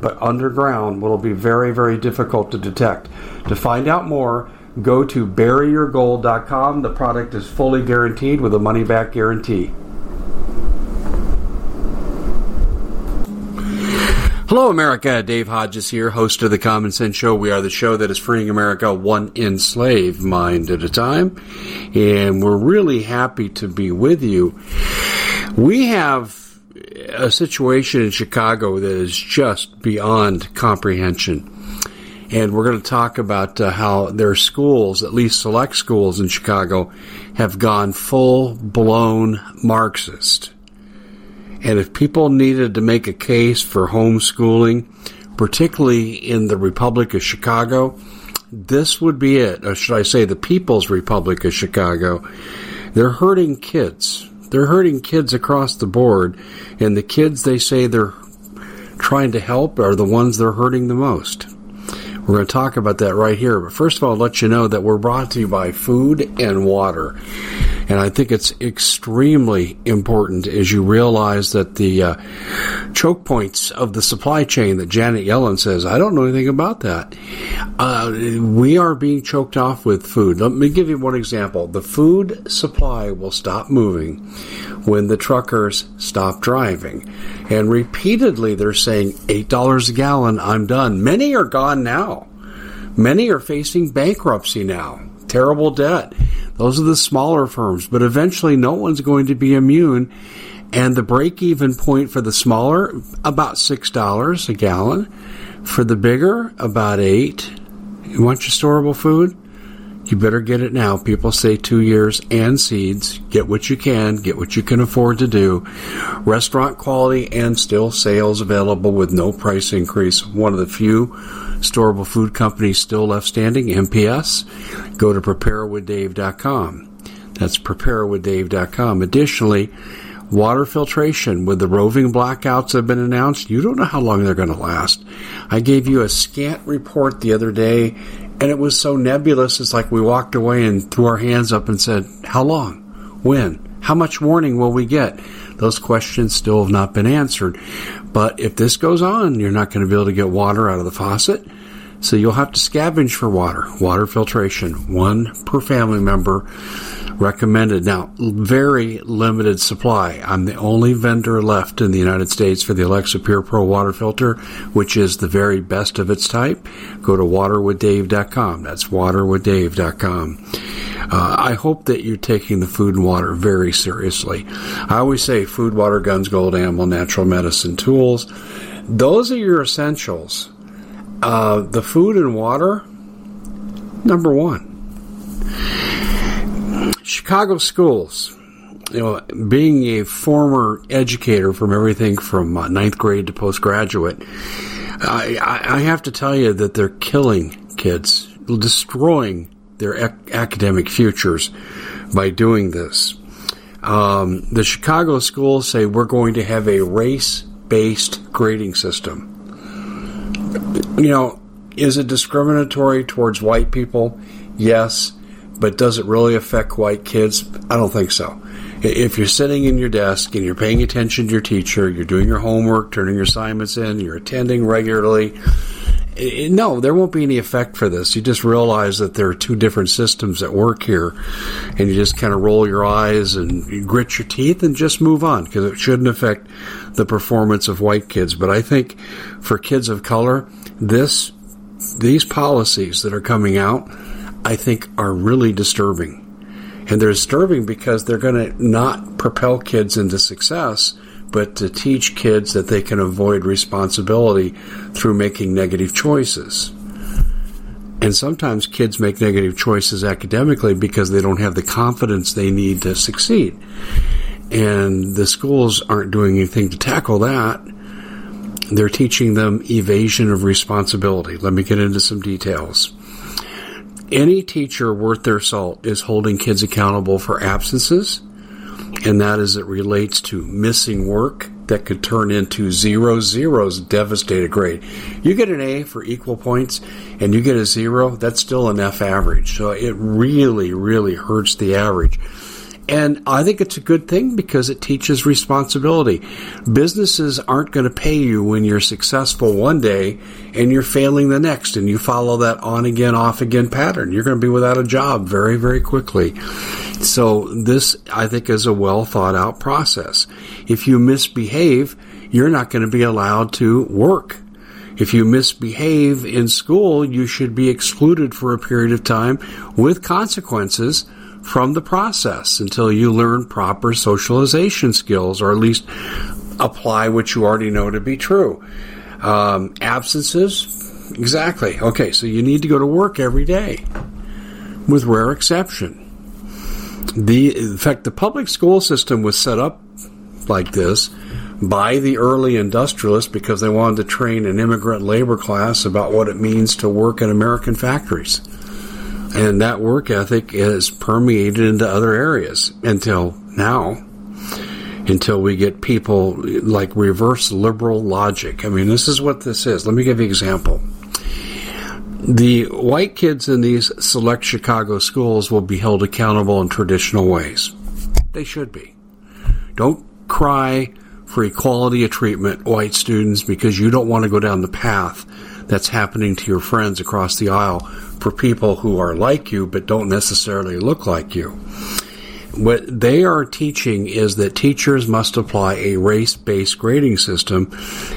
but underground will be very, very difficult to detect. To find out more, go to buryyourgold.com. The product is fully guaranteed with a money back guarantee. Hello, America. Dave Hodges here, host of the Common Sense Show. We are the show that is freeing America one enslaved mind at a time. And we're really happy to be with you. We have a situation in Chicago that is just beyond comprehension. And we're going to talk about uh, how their schools, at least select schools in Chicago, have gone full blown Marxist. And if people needed to make a case for homeschooling, particularly in the Republic of Chicago, this would be it. Or should I say the People's Republic of Chicago? They're hurting kids. They're hurting kids across the board, and the kids they say they're trying to help are the ones they're hurting the most. We're going to talk about that right here. But first of all, I'll let you know that we're brought to you by Food and Water. And I think it's extremely important as you realize that the uh, choke points of the supply chain that Janet Yellen says, I don't know anything about that. Uh, we are being choked off with food. Let me give you one example. The food supply will stop moving when the truckers stop driving. And repeatedly they're saying $8 a gallon, I'm done. Many are gone now. Many are facing bankruptcy now. Terrible debt. Those are the smaller firms, but eventually no one's going to be immune. And the break even point for the smaller, about $6 a gallon. For the bigger, about 8 You want your storable food? You better get it now. People say two years and seeds. Get what you can, get what you can afford to do. Restaurant quality and still sales available with no price increase. One of the few storable food companies still left standing, MPS. Go to preparewithdave.com. That's preparewithdave.com. Additionally, water filtration with the roving blackouts have been announced, you don't know how long they're going to last. I gave you a scant report the other day and it was so nebulous. It's like we walked away and threw our hands up and said, How long? When? How much warning will we get? Those questions still have not been answered. But if this goes on, you're not going to be able to get water out of the faucet. So you'll have to scavenge for water, water filtration, one per family member recommended. Now, very limited supply. I'm the only vendor left in the United States for the Alexa Pure Pro water filter, which is the very best of its type. Go to waterwithdave.com. That's waterwithdave.com. Uh, I hope that you're taking the food and water very seriously. I always say food, water, guns, gold, ammo, natural medicine, tools. Those are your essentials. Uh, the food and water, number one. Chicago schools, you know, being a former educator from everything from uh, ninth grade to postgraduate, I, I, have to tell you that they're killing kids, destroying their ec- academic futures by doing this. Um, the Chicago schools say we're going to have a race based grading system. You know, is it discriminatory towards white people? Yes. But does it really affect white kids? I don't think so. If you're sitting in your desk and you're paying attention to your teacher, you're doing your homework, turning your assignments in, you're attending regularly, no, there won't be any effect for this. You just realize that there are two different systems at work here, and you just kind of roll your eyes and you grit your teeth and just move on because it shouldn't affect the performance of white kids. But I think for kids of color, this these policies that are coming out I think are really disturbing. And they're disturbing because they're going to not propel kids into success, but to teach kids that they can avoid responsibility through making negative choices. And sometimes kids make negative choices academically because they don't have the confidence they need to succeed. And the schools aren't doing anything to tackle that. They're teaching them evasion of responsibility. Let me get into some details. Any teacher worth their salt is holding kids accountable for absences, and that as it relates to missing work that could turn into zero zeros devastated grade. You get an A for equal points and you get a zero, that's still an F average. So it really, really hurts the average. And I think it's a good thing because it teaches responsibility. Businesses aren't going to pay you when you're successful one day and you're failing the next and you follow that on again, off again pattern. You're going to be without a job very, very quickly. So this, I think, is a well thought out process. If you misbehave, you're not going to be allowed to work. If you misbehave in school, you should be excluded for a period of time with consequences from the process until you learn proper socialization skills or at least apply what you already know to be true. Um, absences, exactly. Okay, so you need to go to work every day, with rare exception. The in fact, the public school system was set up like this by the early industrialists because they wanted to train an immigrant labor class about what it means to work in American factories. And that work ethic is permeated into other areas until now, until we get people like reverse liberal logic. I mean, this is what this is. Let me give you an example. The white kids in these select Chicago schools will be held accountable in traditional ways. They should be. Don't cry for equality of treatment, white students, because you don't want to go down the path that's happening to your friends across the aisle for people who are like you but don't necessarily look like you. What they are teaching is that teachers must apply a race based grading system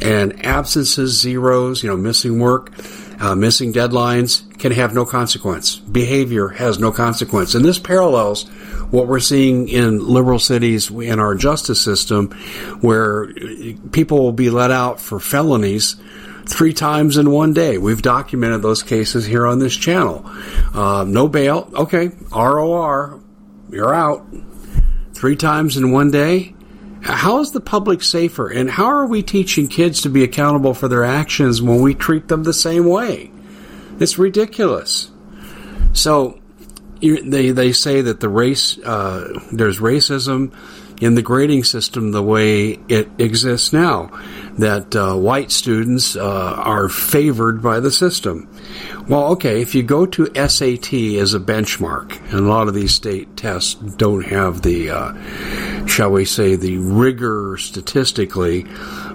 and absences, zeros, you know, missing work, uh, missing deadlines can have no consequence. Behavior has no consequence. And this parallels what we're seeing in liberal cities in our justice system where people will be let out for felonies three times in one day. We've documented those cases here on this channel. Uh, no bail. Okay. ROR. You're out. Three times in one day. How is the public safer? And how are we teaching kids to be accountable for their actions when we treat them the same way? It's ridiculous. So, they, they say that the race, uh, there's racism in the grading system the way it exists now, that uh, white students uh, are favored by the system. Well, okay, if you go to SAT as a benchmark, and a lot of these state tests don't have the, uh, shall we say, the rigor statistically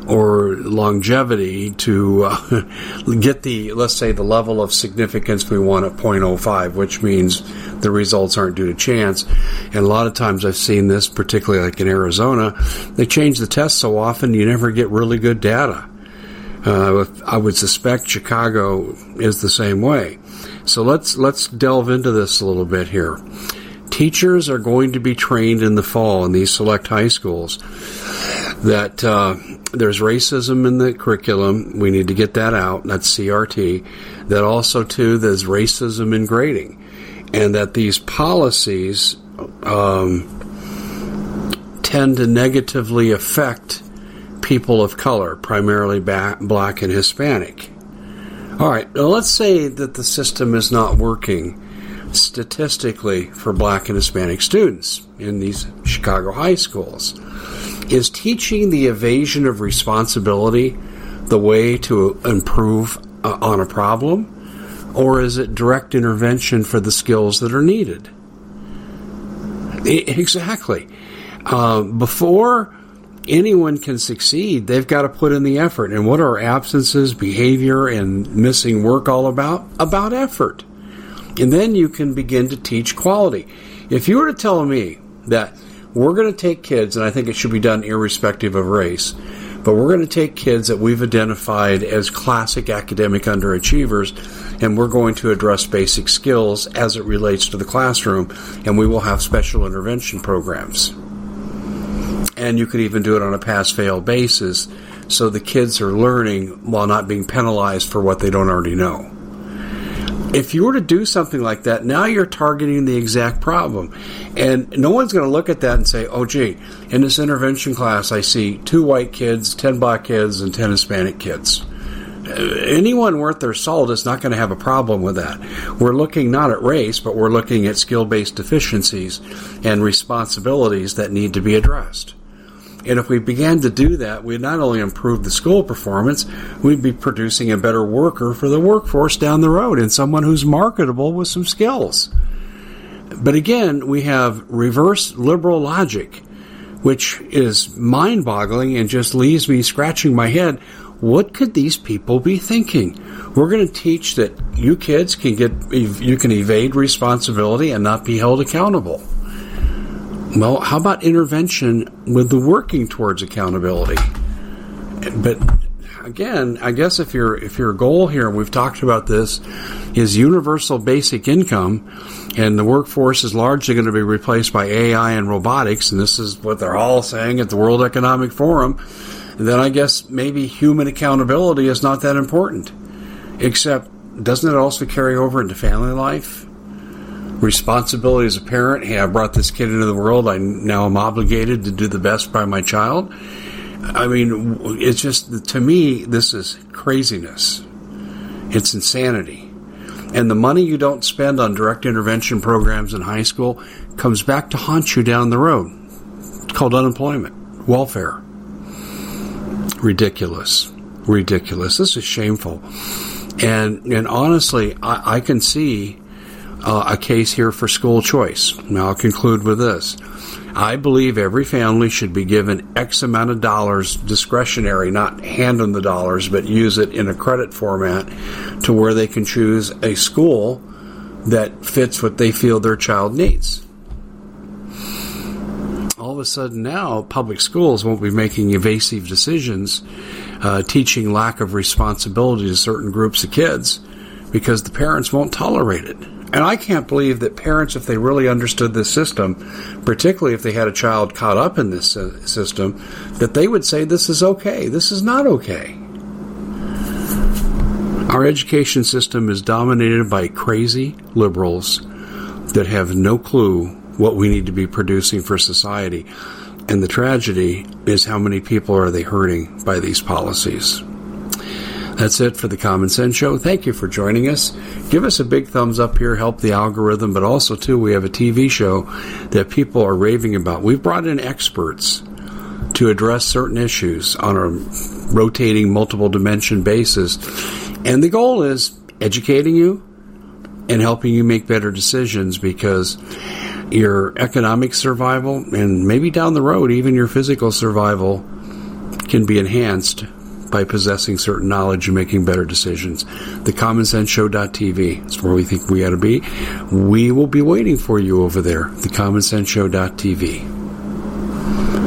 or longevity to uh, get the, let's say, the level of significance we want at 0.05, which means the results aren't due to chance. And a lot of times I've seen this, particularly like in Arizona, they change the test so often you never get really good data. Uh, I would suspect Chicago is the same way. So let's let's delve into this a little bit here. Teachers are going to be trained in the fall in these select high schools that uh, there's racism in the curriculum. We need to get that out. That's CRT. That also too there's racism in grading, and that these policies um, tend to negatively affect people of color, primarily black and Hispanic. All right, now let's say that the system is not working statistically for black and Hispanic students in these Chicago high schools. Is teaching the evasion of responsibility the way to improve uh, on a problem? Or is it direct intervention for the skills that are needed? Exactly. Uh, before anyone can succeed, they've got to put in the effort. And what are absences, behavior, and missing work all about? About effort. And then you can begin to teach quality. If you were to tell me that we're going to take kids, and I think it should be done irrespective of race, but we're going to take kids that we've identified as classic academic underachievers, and we're going to address basic skills as it relates to the classroom, and we will have special intervention programs. and you could even do it on a pass fail basis so the kids are learning while not being penalized for what they don't already know. If you were to do something like that, now you're targeting the exact problem. And no one's going to look at that and say, oh, gee, in this intervention class, I see two white kids, 10 black kids, and 10 Hispanic kids anyone worth their salt is not going to have a problem with that. We're looking not at race, but we're looking at skill based deficiencies and responsibilities that need to be addressed. And if we began to do that, we'd not only improve the school performance, we'd be producing a better worker for the workforce down the road and someone who's marketable with some skills. But again, we have reverse liberal logic, which is mind boggling and just leaves me scratching my head what could these people be thinking? We're going to teach that you kids can get you can evade responsibility and not be held accountable. Well, how about intervention with the working towards accountability? But again, I guess if your if your goal here, we've talked about this, is universal basic income, and the workforce is largely going to be replaced by AI and robotics, and this is what they're all saying at the World Economic Forum then I guess maybe human accountability is not that important. Except, doesn't it also carry over into family life? Responsibility as a parent. Hey, I brought this kid into the world. I now am obligated to do the best by my child. I mean, it's just, to me, this is craziness. It's insanity. And the money you don't spend on direct intervention programs in high school comes back to haunt you down the road. It's called unemployment, welfare ridiculous, ridiculous. This is shameful, and and honestly, I, I can see uh, a case here for school choice. Now I'll conclude with this. I believe every family should be given X amount of dollars discretionary, not hand them the dollars, but use it in a credit format to where they can choose a school that fits what they feel their child needs all of a sudden now public schools won't be making evasive decisions, uh, teaching lack of responsibility to certain groups of kids because the parents won't tolerate it. And I can't believe that parents, if they really understood this system, particularly if they had a child caught up in this uh, system, that they would say this is okay. This is not okay. Our education system is dominated by crazy liberals that have no clue what we need to be producing for society. And the tragedy is how many people are they hurting by these policies. That's it for the Common Sense Show. Thank you for joining us. Give us a big thumbs up here, help the algorithm, but also, too, we have a TV show that people are raving about. We've brought in experts to address certain issues on a rotating multiple dimension basis. And the goal is educating you and helping you make better decisions because your economic survival and maybe down the road even your physical survival can be enhanced by possessing certain knowledge and making better decisions. The CommonSenseShow.tv is where we think we ought to be. We will be waiting for you over there. The CommonSenseShow.tv.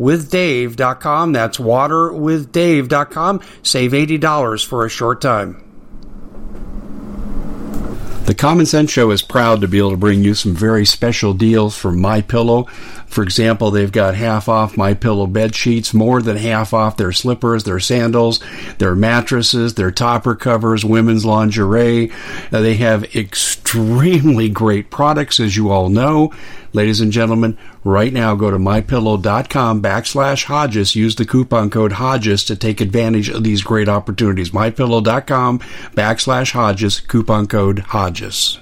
waterwithdave.com. That's waterwithdave.com. Save $80 for a short time. The Common Sense Show is proud to be able to bring you some very special deals from My Pillow. For example, they've got half off My Pillow bed sheets, more than half off their slippers, their sandals, their mattresses, their topper covers, women's lingerie. Uh, they have extremely great products, as you all know. Ladies and gentlemen, right now go to mypillow.com backslash Hodges. Use the coupon code Hodges to take advantage of these great opportunities. Mypillow.com backslash Hodges, coupon code Hodges.